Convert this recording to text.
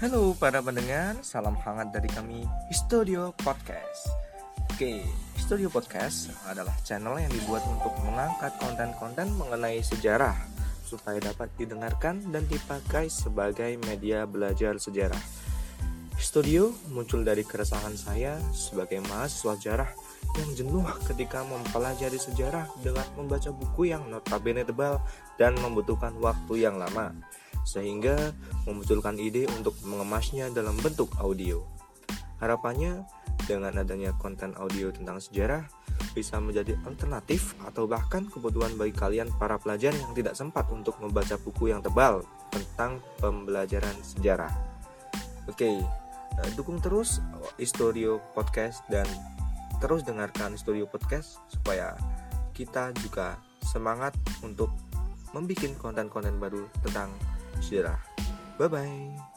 Halo para pendengar, salam hangat dari kami Studio Podcast. Oke, Studio Podcast adalah channel yang dibuat untuk mengangkat konten-konten mengenai sejarah supaya dapat didengarkan dan dipakai sebagai media belajar sejarah. Studio muncul dari keresahan saya sebagai mahasiswa sejarah yang jenuh ketika mempelajari sejarah dengan membaca buku yang notabene tebal dan membutuhkan waktu yang lama, sehingga memunculkan ide untuk mengemasnya dalam bentuk audio. Harapannya, dengan adanya konten audio tentang sejarah, bisa menjadi alternatif atau bahkan kebutuhan bagi kalian para pelajar yang tidak sempat untuk membaca buku yang tebal tentang pembelajaran sejarah. Oke, eh, dukung terus Studio Podcast dan terus dengarkan Studio Podcast supaya kita juga semangat untuk membuat konten-konten baru tentang 谢啦拜拜。